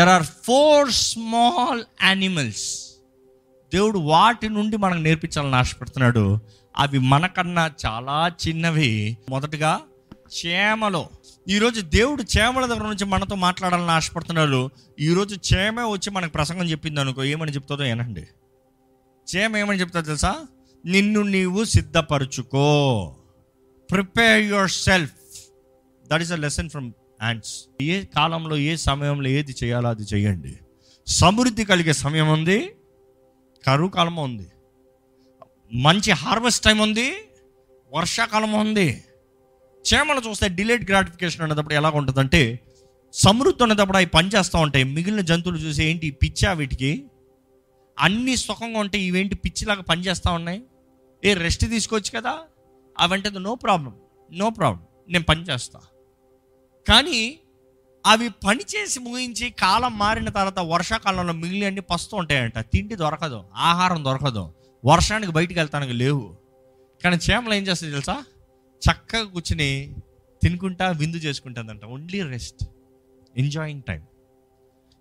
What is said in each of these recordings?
There are four small animals దేవుడు వాటి నుండి మనకు నేర్పించాలని ఆశపడుతున్నాడు. అవి మనకన్నా చాలా చిన్నవి. మొదటగా చేమలో. ఈరోజు దేవుడు చేమల దగ్గర నుంచి మనతో మాట్లాడాలని ఆశపడుతున్నాడు. ఈరోజు చేమ వచ్చి మనకు ప్రసంగం చెప్పింది అనుకో ఏమని చెప్తుందో ఏనండి చేమ ఏమని చెప్తా తెలుసా? నిన్ను నీవు సిద్ధపరుచుకో. Prepare yourself that is a lesson from ants ఏ కాలంలో ఏ సమయంలో ఏది చేయాలో అది చేయండి. సమృద్ధి కలిగే సమయం ఉంది కరువు కాలం ఉంది. మంచి హార్వెస్ట్ టైం ఉంది వర్షాకాలం ఉంది. చేమలు చూస్తే డిలేట్ గ్రాటిఫికేషన్ అనేటప్పుడు ఎలా ఉంటుందంటే సమృద్ధి ఉన్నప్పుడు అవి పనిచేస్తూ ఉంటాయి. మిగిలిన జంతువులు చూసి ఏంటి పిచ్చా వీటికి? అన్ని సుఖంగా ఉంటాయి. ఇవేంటి పిచ్చిలాగా పనిచేస్తూ ఉన్నాయి? ఏ రెస్ట్ తీసుకోవచ్చు కదా? అవంటే నో ప్రాబ్లం నో ప్రాబ్లం. నేను పని కానీ అవి పని చేసి ముగించి కాలం మారిన తర్వాత వర్షాకాలంలో మిగిలి అన్ని పస్తూ ఉంటాయంట. తిండి దొరకదు ఆహారం దొరకదు వర్షానికి బయటికి వెళ్తానికి లేవు. కానీ చేమలు ఏం చేస్తుంది తెలుసా? చక్కగా కూర్చుని తినుకుంటా విందు చేసుకుంటుందంట. ఓన్లీ రెస్ట్ ఎంజాయింగ్ టైం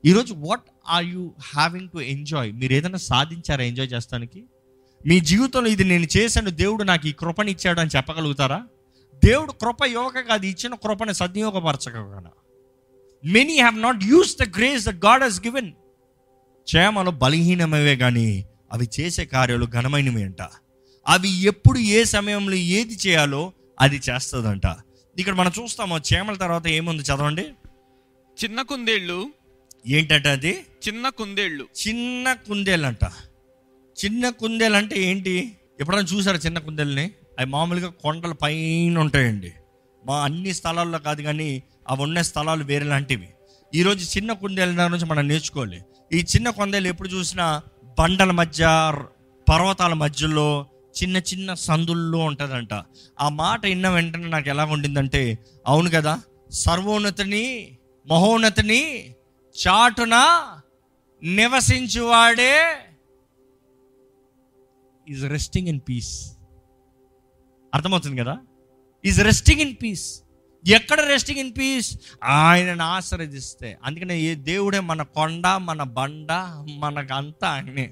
ఈరోజు what are you having to enjoy మీరు ఏదైనా సాధించారా ఎంజాయ్ చేస్తానికి? మీ జీవితంలో ఇది నేను చేశాను దేవుడు నాకు ఈ కృపని ఇచ్చాడు అని చెప్పగలుగుతారా? దేవుడు కృప యువక కాదు ఇచ్చిన కృపని సద్వినియోగపరచగలగన many have not use the grace the god he's given చేమలు బలహీనమవే కానీ అవి చేసే కార్యాలు ఘనమైనవి అంట. అవి ఎప్పుడు ఏ సమయంలో ఏది చేయాలో అది చేస్తుందంట. ఇక్కడ మనం చూస్తాము చేమల తర్వాత ఏముంది చదవండి? చిన్న కుందేళ్ళు. ఏంటంట అది? చిన్న కుందేళ్ళు. చిన్న కుందేలంట. చిన్న కుందేలు అంటే ఏంటి? ఎప్పుడైనా చూసారా చిన్న కుందేల్ని? అవి మామూలుగా కొండల పైన ఉంటాయండి. మా అన్ని స్థలాల్లో కాదు కానీ అవి ఉన్న స్థలాలు వేరే లాంటివి. ఈరోజు చిన్న కుందేల దగ్గర నుంచి మనం నేర్చుకోవాలి. ఈ చిన్న కుందేలు ఎప్పుడు చూసినా బండల మధ్య పర్వతాల మధ్యలో చిన్న చిన్న సందుల్లో ఉంటుందంట. ఆ మాట విన్న వెంటనే నాకు ఎలా ఉండిందంటే అవును కదా సర్వోన్నతిని మహోన్నతిని చాటున నివసించువాడే. ఈజ్ రెస్టింగ్ ఇన్ పీస్ అర్థమవుతుంది కదా? ఈజ్ రెస్టింగ్ ఇన్ పీస్ ఎక్కడ రెస్టింగ్ ఇన్ పీస్ ఆయనను ఆశ్రదిస్తే అందుకనే ఏ దేవుడే మన కొండ మన బండ మనకంతా ఆయనే.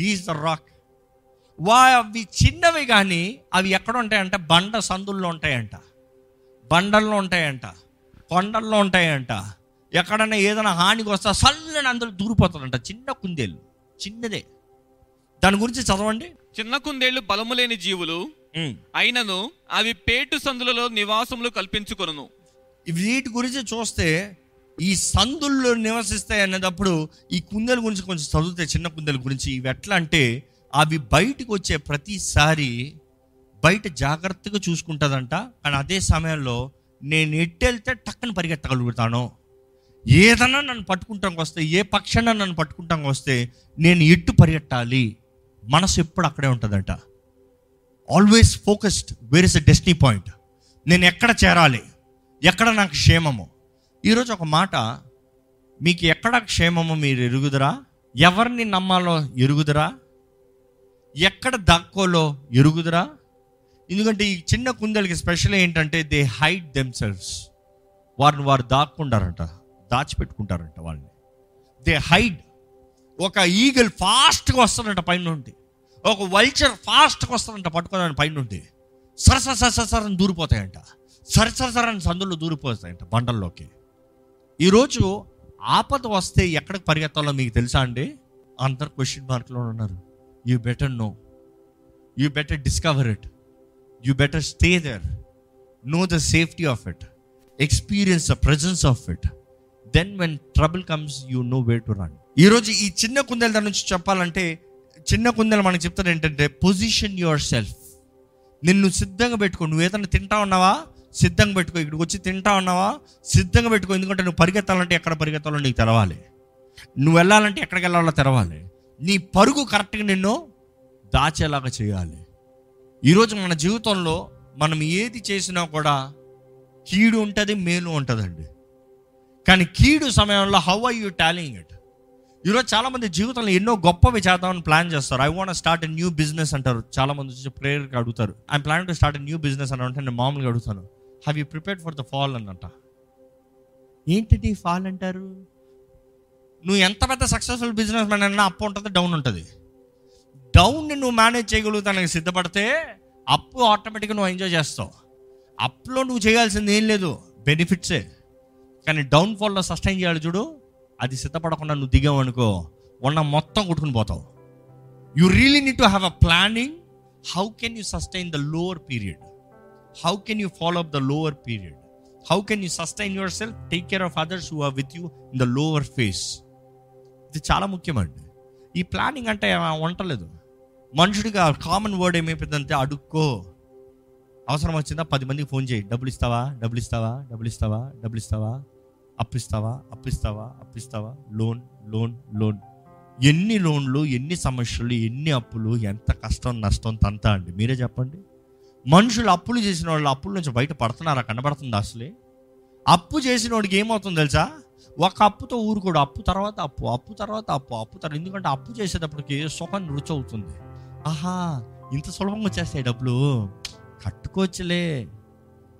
హీఈస్ ద రాక్ వా అవి చిన్నవి కానీ అవి ఎక్కడ ఉంటాయంట? బండ సందుల్లో ఉంటాయంట. బండల్లో ఉంటాయంట. కొండల్లో ఉంటాయంట. ఎక్కడన్నా ఏదైనా హానికి వస్తా సల్లని అందులో దూరిపోతుందంట చిన్న కుందేలు. చిన్నదే. దాని గురించి చదవండి. చిన్న కుందేళ్ళు బలము లేని జీవులు అయినను అవి పేటు సందులలో నివాసములు కల్పించుకొనును. వీటి గురించి చూస్తే ఈ సందుల్లో నివసిస్తాయి అనేటప్పుడు ఈ కుందేల గురించి కొంచెం చదివితే చిన్న కుందేల గురించి ఇవి ఎట్లా అంటే అవి బయటకు వచ్చే ప్రతిసారి బయట జాగ్రత్తగా చూసుకుంటుందంట. కానీ అదే సమయంలో నేను ఎట్టెళ్తే టక్కన పరిగెత్తగలుగుతాను. ఏదన్నా నన్ను పట్టుకుంటానికి వస్తే ఏ పక్షాన నన్ను పట్టుకుంటానికి వస్తే నేను ఎట్టు పరిగెట్టాలి మనసు ఎప్పుడు అక్కడే ఉంటుందంట. Always focused where is a destiny point నేను ఎక్కడ చేరాలి? ఎక్కడ నాకు క్షేమము? ఈరోజు ఒక మాట మీకు ఎక్కడ క్షేమము మీరు ఎరుగుదరా? ఎవరిని నమ్మాలో ఎరుగుదరా? ఎక్కడ దాక్కోలో ఎరుగుదరా? ఎందుకంటే ఈ చిన్న కుందలకి స్పెషల్ ఏంటంటే దే హైడ్ దెమ్ సెల్వ్స్ వారిని వారు దాక్కుంటారంట దాచిపెట్టుకుంటారంట వాళ్ళని. దే హైడ్ ఒక ఈగల్ ఫాస్ట్గా వస్తారంట పైన నుండి ఒక వల్చర్ ఫాస్ట్గా వస్తాడంట పట్టుకోదాని పైన నుండి. సర సర దూరిపోతాయంట. సరసరసరని అని సందులో దూరిపోతాయంట బండల్లోకి. ఈరోజు ఆపద వస్తే ఎక్కడికి పరిగెత్తాలో మీకు తెలుసా అండి? అందరు క్వశ్చన్ మార్క్లో ఉన్నారు. You better know you better discover it you better stay there know the safety of it experience the presence of it then when trouble comes you know way to run ఈరోజు ఈ చిన్న కుందేల దాని నుంచి చెప్పాలంటే చిన్న కుందేలు మనకు చెప్తారు ఏంటంటే పొజిషన్ యువర్ సెల్ఫ్ నిన్ను సిద్ధంగా పెట్టుకో. నువ్వు ఏదైనా తింటా ఉన్నావా? సిద్ధంగా పెట్టుకో. ఇక్కడికి వచ్చి తింటా ఉన్నావా? సిద్ధంగా పెట్టుకో. ఎందుకంటే నువ్వు పరిగెత్తాలంటే ఎక్కడ పరిగెత్తాలో నీకు తెలవాలి. నువ్వు వెళ్ళాలంటే ఎక్కడికి వెళ్ళాలో తెరవాలి నీ పరుగు కరెక్ట్గా నిన్ను దాచేలాగా చేయాలి. ఈరోజు మన జీవితంలో మనం ఏది చేసినా కూడా కీడు ఉంటుంది మేలు ఉంటుందండి. కానీ కీడు సమయంలో how are you tolling it ఈరోజు చాలామంది జీవితంలో ఎన్నో గొప్పవి చేద్దామని ప్లాన్ చేస్తారు. I want start new business అంటారు. చాలామంది వచ్చి ప్రేయర్కి అడుగుతారు. I plan to start new business అని అంటే నేను మామూలుగా అడుగుతాను. Have you prepared for the fall అన్నట ఏంటిది ఫాల్ అంటారు? నువ్వు ఎంత పెద్ద సక్సెస్ఫుల్ బిజినెస్ మ్యాన్ అన్నా అప్పు ఉంటుంది డౌన్ ఉంటుంది. డౌన్ని నువ్వు మేనేజ్ చేయగలుగుతానికి సిద్ధపడితే అప్పు ఆటోమేటిక్గా నువ్వు ఎంజాయ్ చేస్తావు. అప్లో నువ్వు చేయాల్సింది ఏం లేదు. బెనిఫిట్సే కానీ డౌన్ఫాల్లో సస్టైన్ చేయాలి చూడు. అది సిద్ధపడకుండా నువ్వు దిగావు అనుకో ఉన్న మొత్తం కొట్టుకుని పోతావు. You really need to have a planning how can you sustain the lower period how can you follow up the lower period how can you sustain yourself take care of others who are with you in the lower phase ఇది చాలా ముఖ్యమండి. ఈ planning అంటే ఉండలేదు మనుషుడిగా common word ఏమైపోయిందంటే అడుక్కో. అవసరం వచ్చిందా? పది మందికి ఫోన్ చేయి. డబ్బులు ఇస్తావా? డబ్బులు ఇస్తావా? డబ్బులు ఇస్తావా? డబ్బులు ఇస్తావా? అప్పిస్తావా అప్పిస్తావా అప్పిస్తావా? Loan loan loan. ఎన్ని లోన్లు ఎన్ని సమస్యలు ఎన్ని అప్పులు ఎంత కష్టం నష్టం తంత అండి. మీరే చెప్పండి. మనుషులు అప్పులు చేసిన వాళ్ళు అప్పుల నుంచి బయట పడుతున్నారా కనబడుతుంది అసలే? అప్పు చేసిన వాడికి ఏమవుతుంది తెలుసా? ఒక అప్పుతో ఊరుకోడు. అప్పు తర్వాత అప్పు అప్పు తర్వాత అప్పు అప్పు తర్వాత ఎందుకంటే అప్పు చేసేటప్పటికి సుఖం రుచి అవుతుంది ఆహా ఇంత సులభంగా వచ్చేస్తాయి డబ్బులు. కట్టుకోవచ్చులే.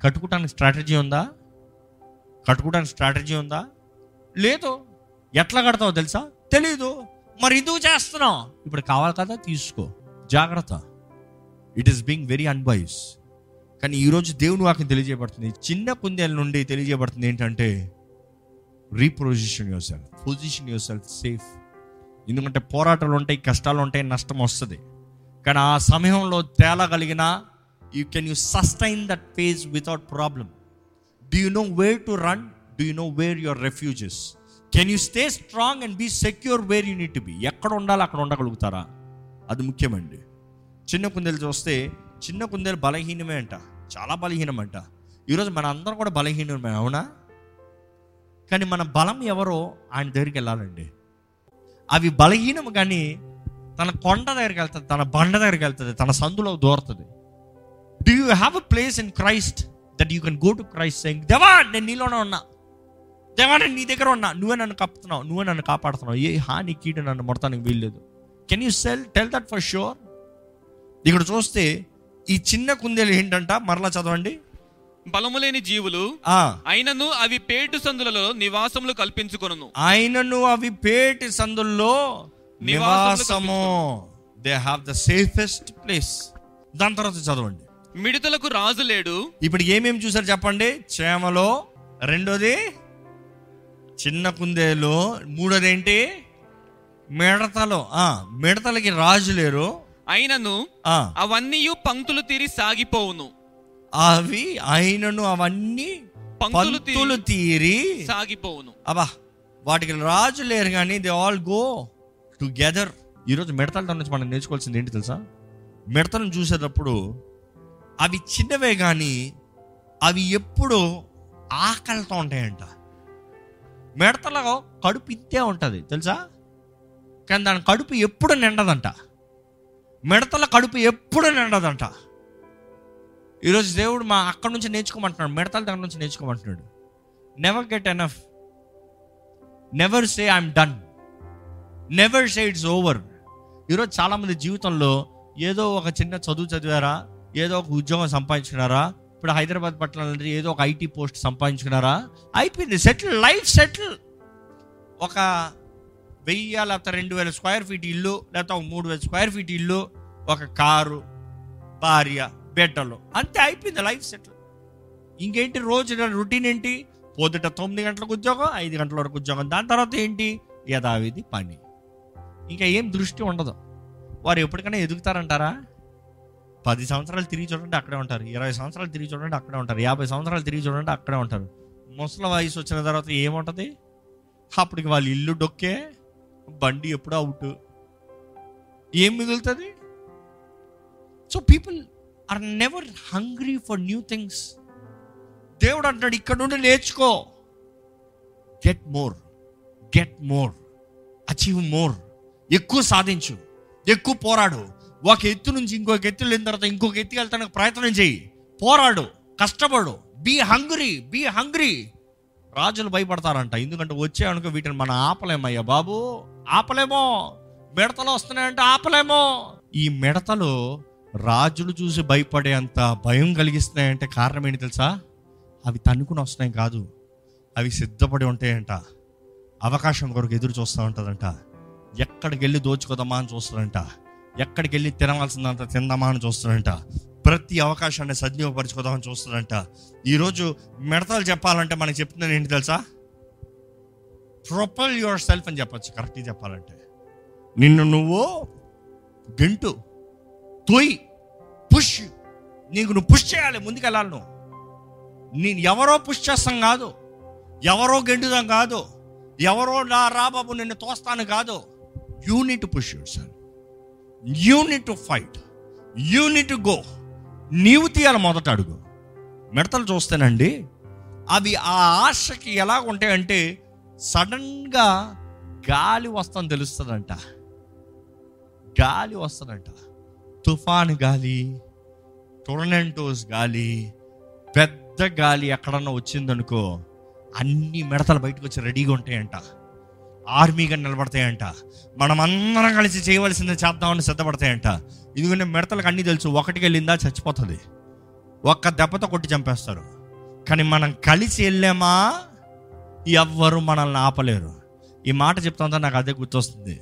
కట్టుకోవటానికి స్ట్రాటజీ ఉందా? కట్టుకోవడానికి స్ట్రాటజీ ఉందా? లేదు. ఎట్లా కడతావో తెలుసా? తెలీదు. మరి ఎందుకు చేస్తున్నావు? ఇప్పుడు కావాలి కదా తీసుకో. జాగ్రత్త. It is being very unwise కానీ ఈరోజు దేవుని వాక్యం తెలియజేయబడుతుంది. చిన్న కుందేల నుండి తెలియజేయబడుతుంది ఏంటంటే reposition yourself position yourself safe ఎందుకంటే పోరాటాలు ఉంటాయి కష్టాలు ఉంటాయి నష్టం వస్తుంది. కానీ ఆ సమయంలో తేలగలిగిన you can you sustain that phase without problem do you know where to run do you know where your refuges can you stay strong and be secure where you need be ఎక్కడ ఉండాలో అక్కడ ఉండగలుగుతారా? అది ముఖ్యమండి. చిన్న కుందేలు చూస్తే చిన్న కుందేలు బలహీనమే అంట. చాలా బలహీనం అంట. ఈరోజు మన అందరం కూడా బలహీనమే అవునా? కానీ మన బలం ఎవరో ఆయన దగ్గరికి వెళ్ళాలండి. అవి బలహీనం కానీ తన కొండ దగ్గరికి వెళ్తుంది తన బండ దగ్గరికి వెళ్తుంది తన సందులో దూరుతుంది. Do you have a place in Christ that you can go to Christ saying దేవా నేను నీలోనే ఉన్నా. దేవా నేను నీ దగ్గర ఉన్నా. నువ్వే నన్ను కప్పుతున్నావు నువ్వే నన్ను కాపాడుతున్నావు. ఏ హాని కీడు నన్ను మొడతానికి వీల్లేదు. Can you sell tell that for sure ఇక్కడ చూస్తే ఈ చిన్న కుందేలు ఏంటంట? మరలా చదవండి. బలము లేని జీవులు ఆ. అయినను అవి పేటు సందులలో నివాసములు కల్పించుకొనును. ఆయనను అవి పేటి సందుల్లో నివాసము. They have the safest place దాని తర్వాత చదవండి. మిడతలకు రాజు లేడు. ఇప్పుడు ఏమేమి చూసారు చెప్పండి? చేమలో రెండోది చిన్న కుందేలు మూడోది ఏంటి మిడతలో ఆ మిడతలకి రాజు లేరు. అయినను అవన్నీ పంక్తులు తీరి సాగిపోవును. అవి ఆయనను అవన్నీ పంక్తులు తీరి సాగిపోవును. అబ్బా వాటికి రాజు లేరు కానీ దే ఆల్ గో టుగెదర్ ఈరోజు మిడతల నుంచి మనం నేర్చుకోవాల్సింది ఏంటి తెలుసా? మిడతలను చూసేటప్పుడు అవి చిన్నవే కానీ అవి ఎప్పుడూ ఆకలితో ఉంటాయంట. మిడతలో కడుపు ఇంతే ఉంటుంది తెలుసా? కానీ దాని కడుపు ఎప్పుడు నిండదంట. మిడతల కడుపు ఎప్పుడు నిండదంట. ఈరోజు దేవుడు మా అక్కడి నుంచి నేర్చుకోమంటున్నాడు మిడతల దగ్గర నుంచి నేర్చుకోమంటున్నాడు. Never get enough never say I'm done never say it's over ఈరోజు చాలామంది జీవితంలో ఏదో ఒక చిన్న చదువు చదివారా? ఏదో ఒక ఉద్యోగం సంపాదించుకున్నారా? ఇప్పుడు హైదరాబాద్ పట్టణాలంటే ఏదో ఒక ఐటీ పోస్ట్ సంపాదించుకున్నారా? అయిపోయింది సెటిల్ లైఫ్ సెటిల్. ఒక వెయ్యి లేకపోతే రెండు వేల స్క్వేర్ ఫీట్ ఇల్లు లేకపోతే ఒక మూడు వేల స్క్వేర్ ఫీట్ ఇల్లు ఒక కారు భార్య బిడ్డలు. అంతే అయిపోయింది లైఫ్ సెటిల్. ఇంకేంటి రోజు రొటీన్ ఏంటి? పొద్దుట తొమ్మిది గంటలకు ఉద్యోగం ఐదు గంటల వరకు ఉద్యోగం. దాని తర్వాత ఏంటి? యథావిధి పని. ఇంకా ఏం దృష్టి ఉండదు. వారు ఎప్పటికైనా ఎదుగుతారంటారా? పది సంవత్సరాలు తిరిగి చూడండి అక్కడే ఉంటారు. ఇరవై సంవత్సరాలు తిరిగి చూడండి అక్కడే ఉంటారు. యాభై సంవత్సరాలు తిరిగి చూడండి అక్కడే ఉంటారు. ముసలి వయసు వచ్చిన తర్వాత ఏముంటుంది? అప్పటికి వాళ్ళ ఇల్లు డొక్కే బండి ఎప్పుడు అవుట్. ఏం మిగులుతుంది? So people are never hungry for new things దేవుడు అంటాడు ఇక్కడ నుండి నేర్చుకో. Get more get more achieve more ఎక్కువ సాధించు. ఎక్కువ పోరాడు. ఒక ఎత్తు నుంచి ఇంకొక ఎత్తు వెళ్ళిన తర్వాత ఇంకొక ఎత్తుకి వెళ్తానికి ప్రయత్నం చేయి. పోరాడు కష్టపడు. బీ హంగ్రీ బీ హంగ్రీ రాజులు భయపడతారంట. ఎందుకంటే వచ్చేవనుకో వీటిని మనం ఆపలేమయ్యా బాబు. ఆపలేమో. మిడతలు వస్తున్నాయంటే ఆపలేమో. ఈ మిడతలు రాజులు చూసి భయపడే అంత భయం కలిగిస్తున్నాయంటే కారణం ఏంటి తెలుసా? అవి తన్నుకుని వస్తున్నాయి కాదు. అవి సిద్ధపడి ఉంటాయంట. అవకాశం కొరకు ఎదురు చూస్తూ ఉంటుందంట. ఎక్కడికి వెళ్ళి దోచుకోదామా అని చూస్తుందంట ఎక్కడికి వెళ్ళి తినవలసిందంత తిందామా అని చూస్తున్నాడంట. ప్రతి అవకాశాన్ని సద్వినియోగపరచుకోదామని చూస్తున్నాడంట. ఈరోజు మిడతలు చెప్పాలంటే మనకి చెప్తున్నాను ఏంటి తెలుసా? ప్రొపల్ యువర్ సెల్ఫ్ అని చెప్పచ్చు కరెక్ట్గా చెప్పాలంటే. నిన్ను నువ్వు గెంటు తొయ్ పుష్. నీకు నువ్వు పుష్ చేయాలి ముందుకెళ్ళాలి నువ్వు. నేను ఎవరో పుష్ చేస్తాం కాదు ఎవరో గెంటుదాం కాదు ఎవరో నా రాబాబు నిన్ను తోస్తాను కాదు. You need push yourself. You need to fight you need to go నీవు తీయాలి మొదట అడుగు. మిడతలు చూస్తేనండి అవి ఆ ఆశకి ఎలా ఉంటాయంటే సడన్గా గాలి వస్తాను తెలుస్తుందంట. గాలి వస్తుందంట. తుఫాన్ గాలి టొర్నెంటోస్ గాలి పెద్ద గాలి ఎక్కడన్నా వచ్చిందనుకో అన్ని మిడతలు బయటకు వచ్చి రెడీగా ఉంటాయంట. ఆర్మీగా నిలబడతాయంట. మనం అందరం కలిసి చేయవలసింది చేద్దామని సిద్ధపడతాయంట. ఎందుకంటే మిడతలకు అన్నీ తెలుసు. ఒకటికి వెళ్ళిందా చచ్చిపోతుంది. ఒక్క దెబ్బతో కొట్టి చంపేస్తారు. కానీ మనం కలిసి వెళ్ళామా? ఎవ్వరు మనల్ని ఆపలేరు. ఈ మాట చెప్తా నాకు అదే గుర్తొస్తుంది.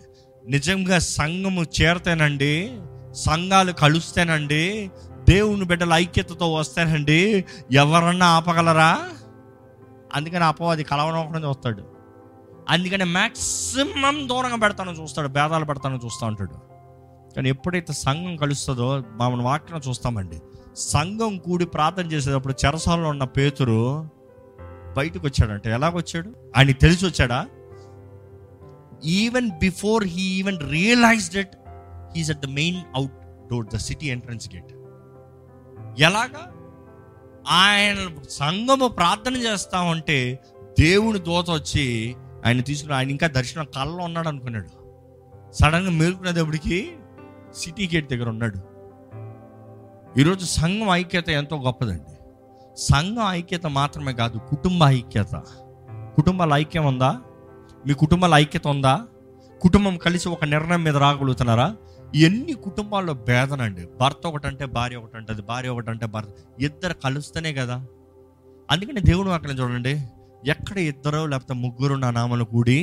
నిజంగా సంఘము చేరితేనండి సంఘాలు కలుస్తేనండి దేవుని బిడ్డల ఐక్యతతో వస్తేనండి. ఎవరన్నా ఆపగలరా? అందుకని అపవాది కలవనకుండా వస్తాడు. అందుకని మ్యాక్సిమం దూరంగా పెడతాను చూస్తాడు భేదాలు పెడతాను చూస్తూ ఉంటాడు. కానీ ఎప్పుడైతే సంఘం కలుస్తుందో మామని వాక్యం చూస్తామండి. సంఘం కూడి ప్రార్థన చేసేటప్పుడు చెరసాలలో ఉన్న పేతురు బయటకు వచ్చాడంటే. ఎలాగొచ్చాడు? ఆయన తెలిసి వచ్చాడా? Even before he even realized it he's at the main out door the city entrance gate ఎలాగా? ఆయన సంఘము ప్రార్థన చేస్తా ఉంటే దేవుని దోత వచ్చి ఆయన తీసుకుని ఆయన ఇంకా దర్శనం కళ్ళలో ఉన్నాడు అనుకున్నాడు. సడన్గా మేలుకునేటప్పటికి సిటీ గేట్ దగ్గర ఉన్నాడు. ఈరోజు సంఘం ఐక్యత ఎంతో గొప్పదండి. సంఘం ఐక్యత మాత్రమే కాదు కుటుంబ ఐక్యత. కుటుంబాల ఐక్యం ఉందా? మీ కుటుంబాల ఐక్యత ఉందా? కుటుంబం కలిసి ఒక నిర్ణయం మీద రాగలుగుతున్నారా? ఎన్ని కుటుంబాల్లో భేదనండి భర్త ఒకటంటే భార్య ఒకటంటది భార్య ఒకటంటే భర్త. ఇద్దరు కలుస్తేనే కదా. అందుకని దేవుడు అక్కడ చూడండి. ఎక్కడ ఇద్దరు లేకపోతే ముగ్గురు నా నామలు కూడి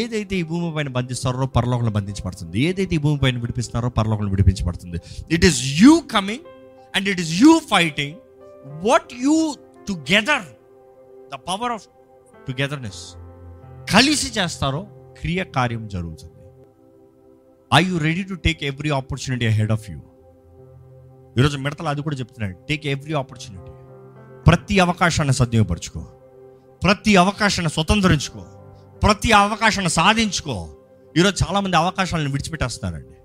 ఏదైతే ఈ భూమి పైన బంధిస్తారో పరలోకంలో బంధించబడుతుంది. ఏదైతే ఈ భూమి పైన విడిపిస్తున్నారో పరలోకంలో విడిపించబడుతుంది. It is you coming and it is you fighting what you together the power of togetherness కలిసి చేస్తారో క్రియ కార్యం జరుగుతుంది. I you ready to take every opportunity head of you ఈరోజు మిడతలు అది కూడా చెప్తున్నాడు. టేక్ ఎవ్రీ ఆపర్చునిటీ ప్రతి అవకాశాన్ని సద్వినియోగపరచుకో. ప్రతి అవకాశాన్ని స్వతంత్రించుకో. ప్రతి అవకాశాన్ని సాధించుకో. ఈరోజు చాలామంది అవకాశాలను విడిచిపెట్టేస్తున్నారండి.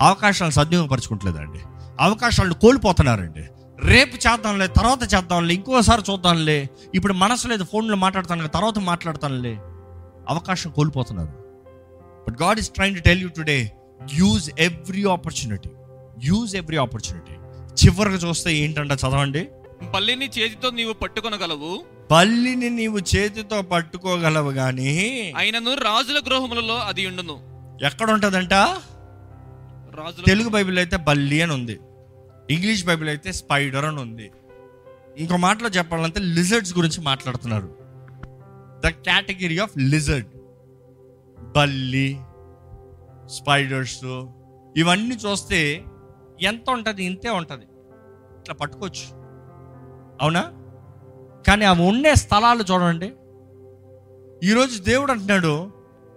అవకాశాలను సద్వినియోగపరచుకుంటలేదండి. అవకాశాలను కోల్పోతున్నారండి. రేపు చేద్దాంలే తర్వాత చేద్దాంలే ఇంకోసారి చూద్దాంలే. ఇప్పుడు మనసు లేదు ఫోన్లో మాట్లాడతాను తర్వాత మాట్లాడతానులే. అవకాశం కోల్పోతున్నారు. But God is train to tell you today use every opportunity use every opportunity చివరికి చూస్తే ఏంటంటే చదవండి. పల్లిని చేతితో నీవు పట్టుకొనగలవు. బల్లిని నీవు చేతితో పట్టుకోగలవు కానీ అయినను రాజుల గృహములలో అది ఉండును. ఎక్కడ ఉంటుందంట రాజుల తెలుగు బైబిల్ అయితే బల్లి అని ఉంది. ఇంగ్లీష్ బైబిల్ అయితే స్పైడర్ అని ఉంది. ఇంకో మాటలో చెప్పాలంటే లిజర్డ్స్ గురించి మాట్లాడుతున్నారు. The category of lizard. బల్లి స్పైడర్స్ ఇవన్నీ చూస్తే ఎంత ఉంటుంది ఇంతే ఉంటుంది. ఇట్లా పట్టుకోవచ్చు. అవునా? కానీ అవి ఉండే స్థలాలు చూడండి. ఈరోజు దేవుడు అంటున్నాడు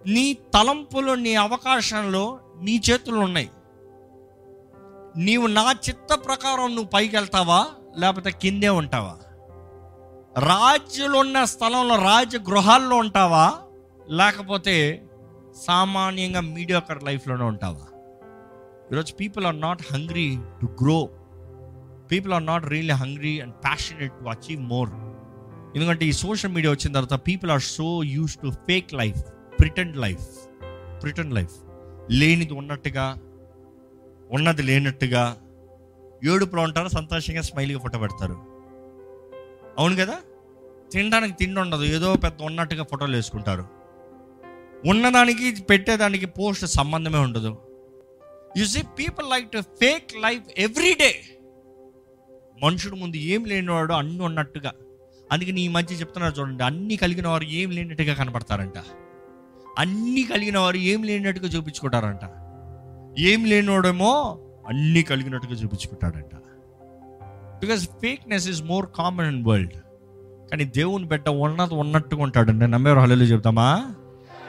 నీ తలంపులు నీ అవకాశంలో నీ చేతులు ఉన్నాయి. నీవు నా చిత్త ప్రకారం నువ్వు పైకి వెళ్తావా లేకపోతే కిందే ఉంటావా? రాజ్యులు ఉన్న స్థలంలో రాజ్య గృహాల్లో ఉంటావా లేకపోతే సామాన్యంగా మీడియాకర్ లైఫ్లోనే ఉంటావా? ఈరోజు people are not hungry to grow people are not really hungry and passionate to achieve more ఎందుకంటే ఈ సోషల్ మీడియా వచ్చిన తర్వాత people are so used to fake life pretend life pretend life లేనిది ఉన్నట్టుగా ఉన్నది లేనట్టుగా ఏడుపులో ఉంటారు సంతోషంగా స్మైల్గా ఫోటో పెడతారు. అవును కదా? తినడానికి తిండి ఉండదు ఏదో పెద్ద ఉన్నట్టుగా ఫోటోలు వేసుకుంటారు. ఉన్నదానికి పెట్టేదానికి పోస్ట్ సంబంధమే ఉండదు. You see people like to fake life every day మనుషుడు ముందు ఏం లేనివాడు అన్ని ఉన్నట్టుగా అందుకే నీ మధ్య చెప్తున్నారు చూడండి అన్ని కలిగిన వారు ఏం లేనట్టుగా కనపడతారంట. అన్ని కలిగిన వారు ఏం లేనట్టుగా చూపించుకుంటారంట. ఏం లేనివాడేమో అన్ని కలిగినట్టుగా చూపించుకుంటాడంట. Because fakeness is more common in world కానీ దేవుని బిడ్డ ఉన్నది ఉన్నట్టుగా ఉంటాడండి నమ్మేవారు హలో చెప్తామా?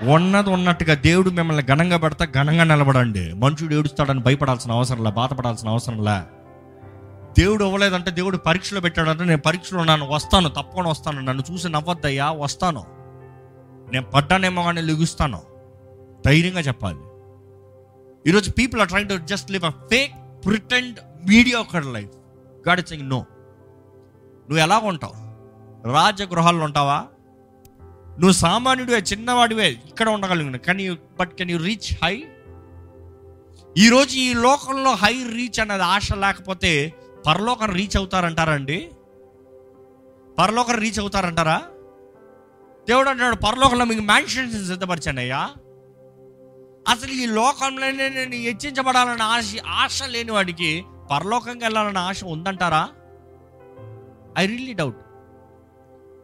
ఉన్నది ఉన్నట్టుగా దేవుడు మిమ్మల్ని ఘనంగా పెడతా ఘనంగా నిలబడండి. మనుషుడు ఏడుస్తాడని భయపడాల్సిన అవసరంలా బాధపడాల్సిన అవసరంలా దేవుడు ఇవ్వలేదంటే దేవుడు పరీక్షలో పెట్టాడంటే నేను పరీక్షలో ఉన్నాను వస్తాను తప్పకుండా వస్తాను. నన్ను చూసి నవ్వద్దయ్యా వస్తాను. నేను పడ్డానేమో కానీ లిగుస్తాను. ధైర్యంగా చెప్పాలి. ఈరోజు people are trying to just live a fake pretend media ఒక లైఫ్ గాడ్ ఇట్స్ నో నువ్వు ఎలా ఉంటావు? రాజగృహాల్లో ఉంటావా? నువ్వు సామాన్యుడివే చిన్నవాడివే ఇక్కడ ఉండగలిగిన. కానీ but can you reach high ఈరోజు ఈ లోకంలో హై రీచ్ అన్నది ఆశ లేకపోతే పరలోకం రీచ్ అవుతారంటారండి? పరలోకం రీచ్ అవుతారంటారా? దేవుడు అంటాడు పరలోకంలో మీకు మ్యాన్షన్స్ సిద్ధపరిచానయ్యా అసలు ఈ లోకంలోనే నేను హెచ్చించబడాలన్న ఆశ ఆశ లేని వాడికి పరలోకంకి వెళ్ళాలన్న ఆశ ఉందంటారా? ఐ రియల్లీ డౌట్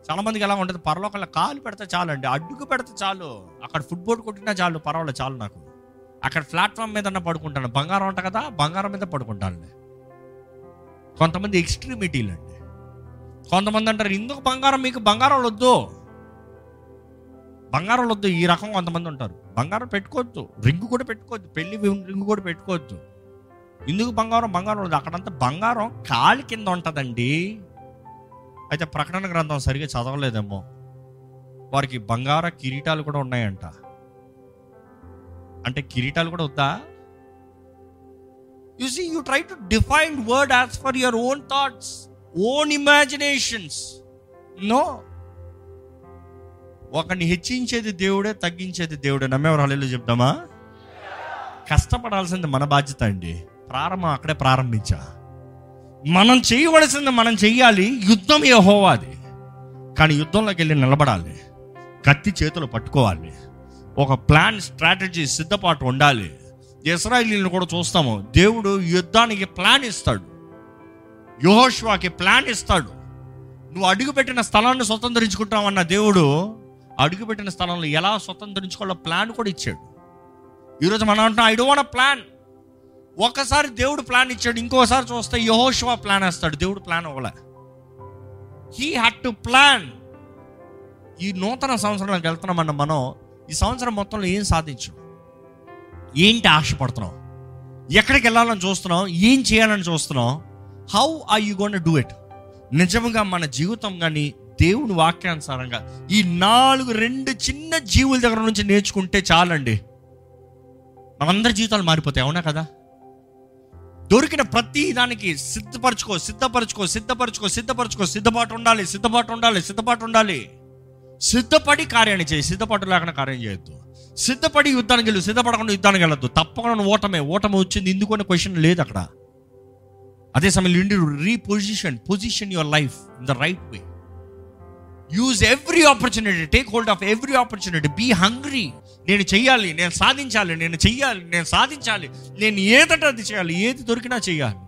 చాలా మందికి ఎలా ఉంటుంది పరలోకంలో కాలు పెడితే చాలు అండి అడ్డుకు పెడితే చాలు అక్కడ ఫుట్బాల్ కొట్టినా చాలు పర్వాలేదు చాలు నాకు. అక్కడ ప్లాట్ఫామ్ మీద పడుకుంటాను బంగారం అంట కదా బంగారం మీద పడుకుంటాను కొంతమంది ఎక్స్ట్రీమిటీలు అండి. కొంతమంది అంటారు ఇందుకు బంగారం మీకు? బంగారం వద్దు. బంగారం వద్దు ఈ రకం కొంతమంది ఉంటారు. బంగారం పెట్టుకోవద్దు రింగు కూడా పెట్టుకోవద్దు పెళ్ళి రింగు కూడా పెట్టుకోవద్దు. ఇందుకు బంగారం? బంగారం వద్దు. అక్కడంతా బంగారం కాలి కింద ఉంటుందండి. అయితే ప్రకటన గ్రంథం సరిగా చదవలేదేమో. వారికి బంగార కిరీటాలు కూడా ఉన్నాయంట. అంటే కిరీటాలు కూడా వద్దా? You see you try to define word as for your own thoughts own imaginations no ఒకరిని హెచ్చించేది దేవుడే తగ్గించేది దేవుడే. నమ్మేవారు హల్లెలూయా చెప్తామా కష్టపడాల్సింది మన బాధ్యత అండి. ప్రారంభం అక్కడే ప్రారంభించా. మనం చేయవలసింది మనం చెయ్యాలి. యుద్ధం యెహోవాది. కానీ యుద్ధంలోకి వెళ్ళి నిలబడాలి. కత్తి చేతులు పట్టుకోవాలి. ఒక ప్లాన్ స్ట్రాటజీ సిద్ధపాటు ఉండాలి. ఇస్రాయలీలను కూడా చూస్తాము. దేవుడు యుద్ధానికి ప్లాన్ ఇస్తాడు. యుహోష్వాకి ప్లాన్ ఇస్తాడు. నువ్వు అడుగుపెట్టిన స్థలాన్ని స్వతంత్రించుకుంటామన్న దేవుడు అడుగుపెట్టిన స్థలంలో ఎలా స్వతంత్రించుకోవాలో ప్లాన్ కూడా ఇచ్చాడు. ఈరోజు మనం అంటున్నాం ఐ డోంట్ ప్లాన్ ఒకసారి దేవుడు ప్లాన్ ఇచ్చాడు ఇంకోసారి చూస్తే యహోషువా ప్లాన్ వేస్తాడు. దేవుడు ప్లాన్ అవ్వలే హీ హ్యాడ్ టు ప్లాన్ ఈ నూతన సంవత్సరంలోకి వెళ్తున్నామన్న మనం ఈ సంవత్సరం మొత్తంలో ఏం సాధించాం? ఏంటి ఆశపడుతున్నావు? ఎక్కడికి వెళ్ళాలని చూస్తున్నావు? ఏం చేయాలని చూస్తున్నావు? How are you gonna do it నిజంగా మన జీవితం కానీ దేవుని వాక్యానుసారంగా ఈ నాలుగు రెండు చిన్న జీవుల దగ్గర నుంచి నేర్చుకుంటే చాలండి. మనందరి జీవితాలు మారిపోతాయి అవునా కదా? దొరికిన ప్రతి దానికి సిద్ధపరచుకో సిద్ధపరచుకో సిద్ధపరచుకో సిద్ధపరచుకో సిద్ధపాటు ఉండాలి సిద్ధపాటు ఉండాలి సిద్ధపాటు ఉండాలి. సిద్ధపడి కార్యాన్ని చేయి సిద్ధపాటు లేకుండా కార్యం చేయొద్దు. సిద్ధపడి యుద్ధానికి వెళ్ళు సిద్ధపడకుండా యుద్ధానికి వెళ్ళద్దు. తప్పకుండా ఓటమే ఓటమి వచ్చింది ఎందుకనే క్వశ్చన్ లేదు అక్కడ. అదే సమయంలో ఇండి reposition position your life in the right way use every opportunity take hold of every opportunity be hungry నేను చెయ్యాలి నేను సాధించాలి నేను చెయ్యాలి నేను సాధించాలి. నేను ఏదంటే అది చేయాలి ఏది దొరికినా చేయాలి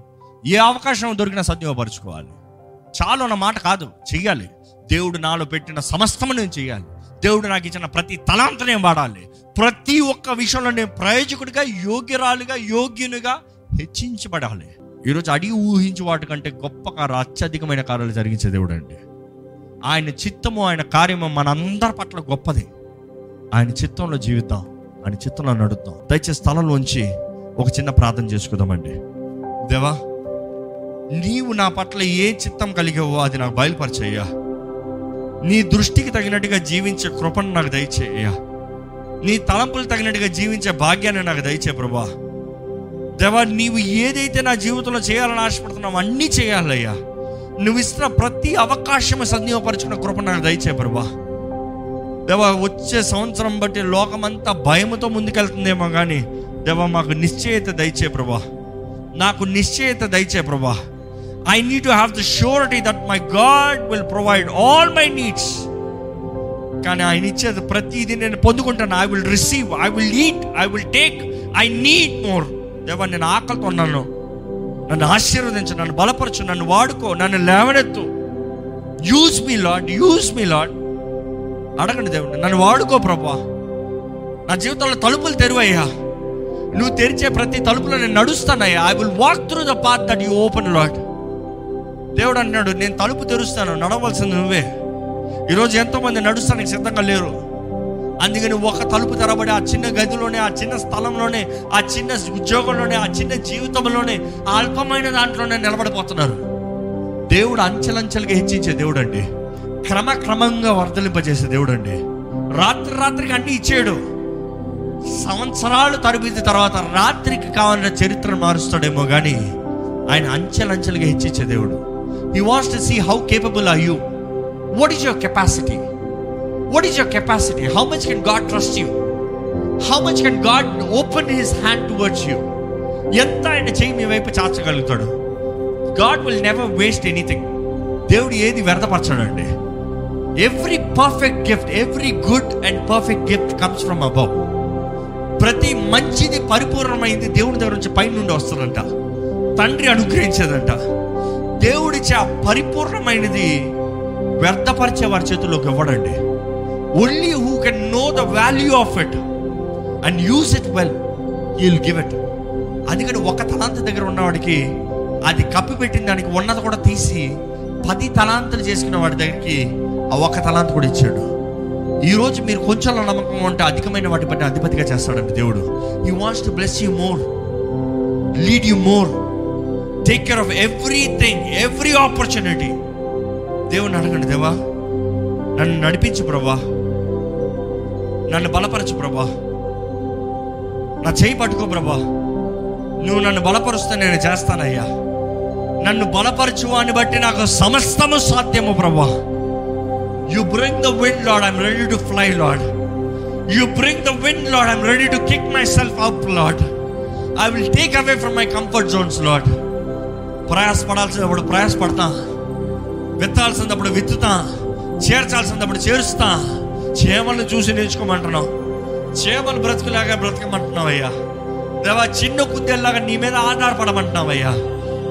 ఏ అవకాశం దొరికినా సద్విపరచుకోవాలి చాలు అన్న మాట కాదు చెయ్యాలి. దేవుడు నాలో పెట్టిన సమస్తము నేను చేయాలి దేవుడు నాకు ఇచ్చిన ప్రతి తలాంత నేను వాడాలి. ప్రతి ఒక్క విషయంలో నేను ప్రయోజకుడిగా యోగ్యరాలుగా యోగ్యునిగా హెచ్చించబడాలి. ఈరోజు అడిగి ఊహించి వాటికంటే గొప్ప కార్య అత్యధికమైన కార్యాలు జరిగించే దేవుడు అండి. ఆయన చిత్తము ఆయన కార్యము మనందరి పట్ల గొప్పది. ఆయన చిత్తంలో జీవిద్దాం ఆయన చిత్తంలో నడుద్దాం. దయచేసి స్థలంలోంచి ఒక చిన్న ప్రార్థన చేసుకుందామండి. దేవా నీవు నా పట్ల ఏ చిత్తం కలిగావో అది నాకు బయలుపరిచేయ్యా. నీ దృష్టికి తగినట్టుగా జీవించే కృపను నాకు దయచేయ్యా. నీ తలంపులు తగినట్టుగా జీవించే భాగ్యాన్ని నాకు దయచే ప్రభా. దేవా నీవు ఏదైతే నా జీవితంలో చేయాలని ఆశపడుతున్నావు అన్నీ చేయాలయ్యా. నువ్వు ఇస్తున్న ప్రతి అవకాశం సందేహపరచుకున్న కృప నాకు దయచే ప్రభా. దేవా వచ్చే సంవత్సరం బట్టి లోకమంతా భయముతో ముందుకెళ్తుందేమో కానీ దేవా మాకు నిశ్చయత దయచే ప్రభా. నాకు నిశ్చయత దయచే ప్రభా. I need to have the surety that my God will provide all my needs కానీ ఆయన ఇచ్చేది ప్రతిదీ నేను పొందుకుంటాను. I will receive I will eat I will take I need more దేవా నేను ఆకలితో ఉన్నాను. నన్ను ఆశీర్వదించు నన్ను బలపరచు నన్ను వాడుకో నన్ను లేవనెత్తు. Use me Lord use me Lord అడగండి దేవుడు నన్ను వాడుకో ప్రభా. నా జీవితంలో తలుపులు తెరువయ్యా. నువ్వు తెరిచే ప్రతి తలుపులో నేను నడుస్తానయ్యా. I will walk through the path that you open Lord దేవుడు అన్నాడు నేను తలుపు తెరుస్తాను నడవలసింది నువ్వే. ఈరోజు ఎంతోమంది నడుస్తానికి సిద్ధంగా లేరు. అందుకని ఒక తలుపు తెరబడి ఆ చిన్న గదిలోనే ఆ చిన్న స్థలంలోనే ఆ చిన్న ఉద్యోగంలోనే ఆ చిన్న జీవితంలోనే ఆ అల్పమైన దాంట్లోనే నిలబడిపోతున్నారు. దేవుడు అంచెలంచెలుగా హెచ్చించే దేవుడు అండి క్రమక్రమంగా వర్ధలింపజేసే దేవుడు అండి రాత్రి రాత్రికి అన్ని ఇచ్చేయడు సంవత్సరాలు తరబిది తర్వాత రాత్రికి కావాలన్న చరిత్రను మారుస్తాడేమో కానీ ఆయన అంచెలంచెలుగా హెచ్చించే దేవుడు. He wants to see how capable are you what is your capacity what is your capacity how much can God trust you how much can God open his hand towards you ఎంత ఆయన చేయి మీ వైపు చాచగలుగుతాడు? God will never waste anything దేవుడు ఏది వ్యర్థపరచాడండి. Every perfect gift every good and perfect gift comes from above ప్రతి మంచిది పరిపూర్ణమైంది దేవుని దగ్గర నుంచి పైన నుండి వస్తుందంట. తండ్రి అనుగ్రహించేదంట. దేవుడిచ్చే ఆ పరిపూర్ణమైనది వ్యర్థపరిచే వారి చేతుల్లోకి ఇవ్వడండి. Only who can know the value of it and use it well will give it అందుకని ఒక తలాంత దగ్గర ఉన్నవాడికి అది కప్పిపెట్టిన దానికి ఉన్నది కూడా తీసి పది తలాంతలు చేసుకున్న వాడి దగ్గరికి ఆ ఒక తలాంత కూడా ఇచ్చాడు. ఈరోజు మీరు కొంచెం నమ్మకం ఉంటే అధికమైన వాటి పట్ల అధిపతిగా చేస్తాడండి దేవుడు. He wants to bless you more lead you more take care of everything every opportunity దేవుని అడగండి దేవా. నన్ను నడిపించు ప్రభా. నన్ను బలపరచు ప్రభా. నా చేయి పట్టుకో ప్రభా. నువ్వు నన్ను బలపరుస్తే నేను చేస్తానయ్యా. నన్ను బలపరచు అని బట్టి నాకు సమస్తము సాధ్యము ప్రభా. You bring the wind Lord I'm ready to fly Lord you bring the wind Lord I'm ready to kick myself out Lord I will take away from my comfort zones Lord ప్రయాసపడాల్సినప్పుడు ప్రయాసపడతా? విత్తాల్సినప్పుడు విత్తుతా చేర్చాల్సినప్పుడు చేరుస్తా. చేమలను చూసి నేర్చుకోమంటున్నావు. చేమలు బ్రతుకులాగా బ్రతకమంటున్నావయ్యా. దేవా చిన్న కుద్దెల్లాగా నీ మీద ఆధారపడమంటున్నావయ్యా.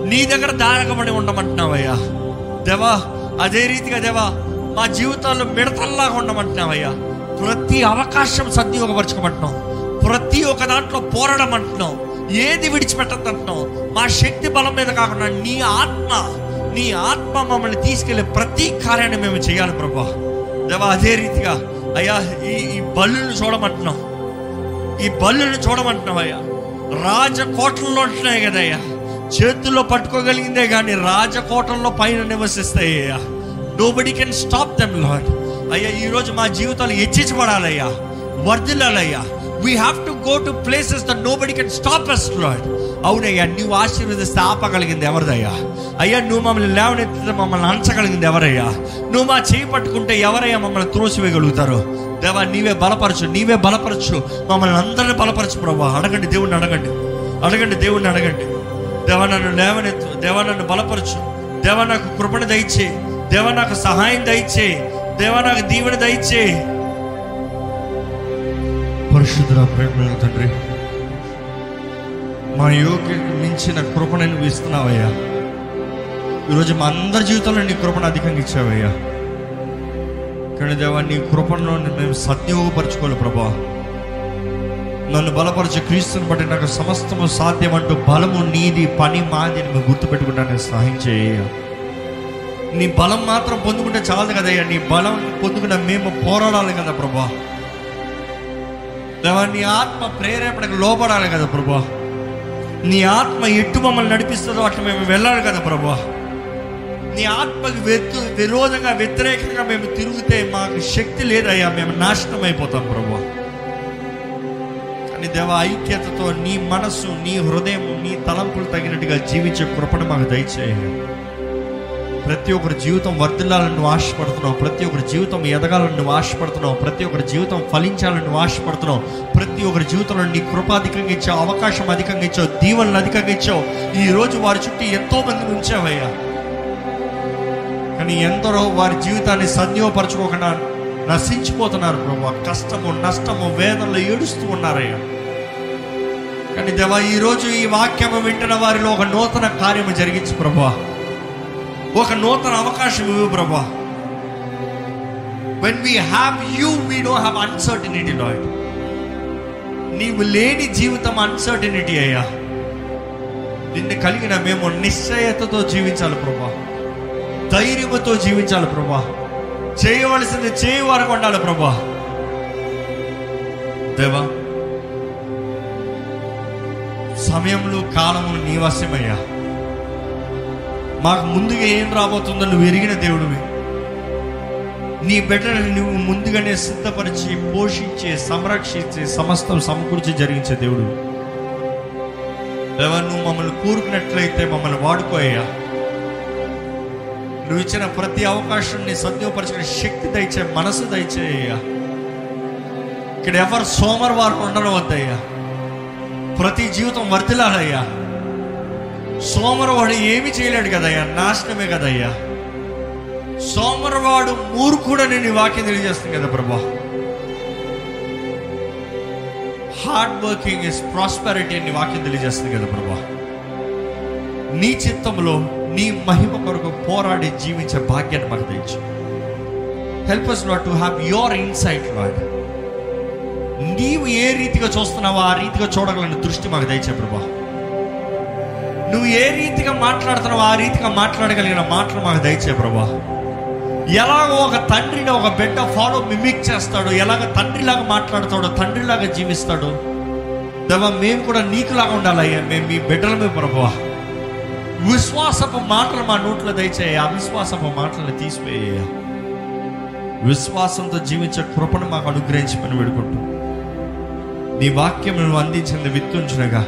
నీ దగ్గర దారకబడి ఉండమంటున్నావయ్యా. దేవా అదే రీతిగా దేవా మా జీవితాల్లో మిడతల్లాగా ఉండమంటున్నావయ్యా. ప్రతి అవకాశం సద్వినియోగపరచుకోమంటున్నావు. ప్రతి ఒక్క దాంట్లో పోరాడమంటున్నాం ఏది విడిచిపెట్టద్దంటున్నావు. మా శక్తి బలం మీద కాకుండా నీ ఆత్మ నీ ఆత్మ మమ్మల్ని తీసుకెళ్ళే ప్రతి కార్యాన్ని మేము చేయాలి ప్రభా. దేవా అదే రీతిగా అయ్యా ఈ ఈ బల్లును చూడమంటున్నాం. ఈ బల్లును చూడమంటున్నాం అయ్యా. రాజకోటల్లో ఉంటున్నాయి కదయ్యా చేతుల్లో పట్టుకోగలిగిందే కానీ రాజకోటల్లో పైన నివసిస్తాయి అయ్యా. Nobody can stop them Lord అయ్యా ఈరోజు మా జీవితాలు హెచ్చించబడాలయ్యా. వర్ధిల్లాలయ్యా. We have to go to places the nobody can stop us Lord అవునయ్యా నువ్వు ఆశీర్వదిస్తే ఆపగలిగింది ఎవరిదయ్యా? అయ్యా నువ్వు మమ్మల్ని లేవనెత్తితే మమ్మల్ని అంచగలిగింది ఎవరయ్యా? నువ్వు మా చేయి పట్టుకుంటే ఎవరయ్యా మమ్మల్ని త్రోసివేయగలుగుతారు? దేవా నీవే బలపరచు నీవే బలపరచు. మమ్మల్ని అందరిని బలపరచు ప్రభా. అడగండి దేవుణ్ణి అడగండి. అడగండి దేవుణ్ణి అడగండి. దేవా నన్ను లేవనెత్తు దేవా నన్ను బలపరచు. దేవ నాకు కృపణ దయచే. దేవ నాకు సహాయం దయచే. దేవ నాకు దీవెన దయచే. పరిశుద్ధ ప్రేమ తండ్రి మా యోగ్యకు మించిన కృపను నువ్వు ఇస్తున్నావయ్యా. ఈరోజు మా అందరి జీవితంలో నీ కృపను అధికంగా ఇచ్చావయ్యా. కానీ దేవా నీ కృపను మేము సద్వినియోగపరచుకోవాలి ప్రభా. నన్ను బలపరిచే క్రీస్తుని బట్టి నాకు సమస్తము సాధ్యం అంటూ బలము నీది పని మాది అని మేము గుర్తుపెట్టుకుంటా సహాయం చేయ నీ బలం మాత్రం పొందుకుంటే చాలదు కదయ్యా. నీ బలం పొందుకున్న మేము పోరాడాలి కదా ప్రభా. దేవా నీ ఆత్మ ప్రేరేపణకు లోపడాలి కదా ప్రభా. నీ ఆత్మ ఎట్టు మమ్మల్ని నడిపిస్తుందో అట్లా మేము వెళ్ళాలి కదా ప్రభా. నీ ఆత్మకు వ్యతి విరోధంగా వ్యతిరేకంగా మేము తిరిగితే మాకు శక్తి లేదయ్యా మేము నాశనం అయిపోతాం ప్రభా. కానీ దేవ ఐక్యతతో నీ మనస్సు నీ హృదయం నీ తలంపులు తగినట్టుగా జీవించే కృపణ మాకు దయచేయ ప్రతి ఒక్కరి జీవితం వర్ధిల్లాలని నువ్వు ఆశపడుతున్నావు. ప్రతి ఒక్కరి జీవితం ఎదగాలని నువ్వు ఆశపడుతున్నావు. ప్రతి ఒక్కరి జీవితం ఫలించాలని నువ్వు ఆశపడుతున్నావు. ప్రతి ఒక్కరి జీవితంలో నీ కృప అధికంగా ఇచ్చావు అవకాశం అధికంగా ఇచ్చావు దీవెనలు అధికంగా ఇచ్చావు. ఈ రోజు వారి చుట్టూ ఎంతో మందిని ఉంచావయ్యా. కానీ ఎందరో వారి జీవితాన్ని సద్వినియోగపరచుకోకుండా నశించిపోతున్నారు ప్రభా. కష్టము నష్టము వేదనలు ఏడుస్తూ ఉన్నారయ్యా. కానీ దేవా ఈరోజు ఈ వాక్యము వింటున్న వారిలో ఒక నూతన కార్యము జరిగించు ప్రభా. ఒక నూతన అవకాశం ఇవ్వు ప్రభా. When we have you we do have uncertainty Lord నీవు లేని జీవితం అన్సర్టనిటీ అయ్యా. నిన్ను కలిగిన మేము నిశ్చయతతో జీవించాలి ప్రభా. ధైర్యముతో జీవించాలి ప్రభా. చేయవలసింది చేయ వరకు ఉండాలి ప్రభా. దేవా సమయంలో కాలములు నీ వశమయ్యా. మాకు ముందుగా ఏం రాబోతుందో నువ్వు ఎరిగిన దేవుడివి. నీ బిడ్డలను నువ్వు ముందుగానే సిద్ధపరిచి పోషించే సంరక్షించే సమస్తం సమకూర్చి జరిగించే దేవుడు దేవా నువ్వు మమ్మల్ని కూరుకున్నట్లయితే మమ్మల్ని వాడుకోయ్యా నువ్వు ఇచ్చిన ప్రతి అవకాశాన్ని సద్యోపరచుకునే శక్తి దయచే మనసు దయచేయ్యా ఇక్కడ ఎవరు సోమవారం ఉండడం వద్దయ్యా. ప్రతి జీవితం వర్తిలాడయ్యా సోమరవాడు ఏమి చేయలేడు కదయ్యా? నాశనమే కదయ్యా. సోమరవాడు మూర్ఖుడని నీ వాక్యం తెలియజేస్తుంది కదా ప్రభా. హార్డ్ వర్కింగ్ ఇస్ ప్రాస్పెరిటీ అని వాక్యం తెలియజేస్తుంది కదా ప్రభా. నీ చిత్తంలో నీ మహిమ కొరకు పోరాడి జీవించే భాగ్యాన్ని మాకు తెచ్చు help us not to have your insight Lord నీవు ఏ రీతిగా చూస్తున్నావో ఆ రీతిగా చూడగలని దృష్టి మాకు దయచే ప్రభా. నువ్వు ఏ రీతిగా మాట్లాడుతున్నావు ఆ రీతిగా మాట్లాడగలిగిన మాటలు మాకు దయచే ప్రభా. ఎలాగో ఒక తండ్రిని ఒక బిడ్డ ఫాలో మిమిక్ చేస్తాడు. ఎలాగ తండ్రిలాగా మాట్లాడతాడో తండ్రిలాగా జీవిస్తాడు. దేవా మేము కూడా నీకులాగా ఉండాలయ్యా. మేము మీ బిడ్డలమే ప్రభా. విశ్వాసపు మాటలు మా నోట్లో దయచేయ అవిశ్వాసపు మాటలను తీసివేయ విశ్వాసంతో జీవించే కృపను మాకు అనుగ్రహించమని వేడుకుంటూ నీ వాక్యం నువ్వు అందించింది విత్తుంచునగా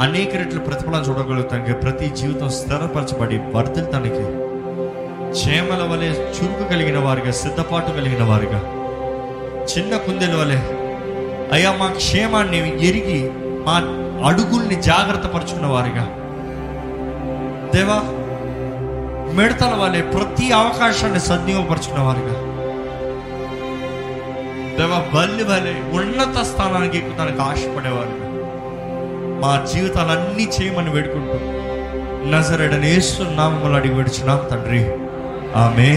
అనేక రెట్లు ప్రతిఫలాలు చూడగలుగుతానికి ప్రతి జీవితం స్థిరపరచబడి వర్ధిల్తానికి చేమల వలె చురుకు కలిగిన వారిగా సిద్ధపాటు కలిగిన వారిగా చిన్న కుందెల వలె అయ్యా మా క్షేమాన్ని ఎరిగి మా అడుగుల్ని జాగ్రత్త పరుచుకున్న వారిగా. దేవా మిడతల వలె ప్రతి అవకాశాన్ని సద్వినియోగపరుచుకున్న వారిగా. దేవా బల్లి వలె ఉన్నత స్థానానికి ఎక్కుతానికి ఆశపడేవారు. మా జీవితాలన్నీ చేయమని వేడుకుంటూ నజరడనేస్తున్నాము అడిగి విడుచున్నాం తండ్రి. ఆమె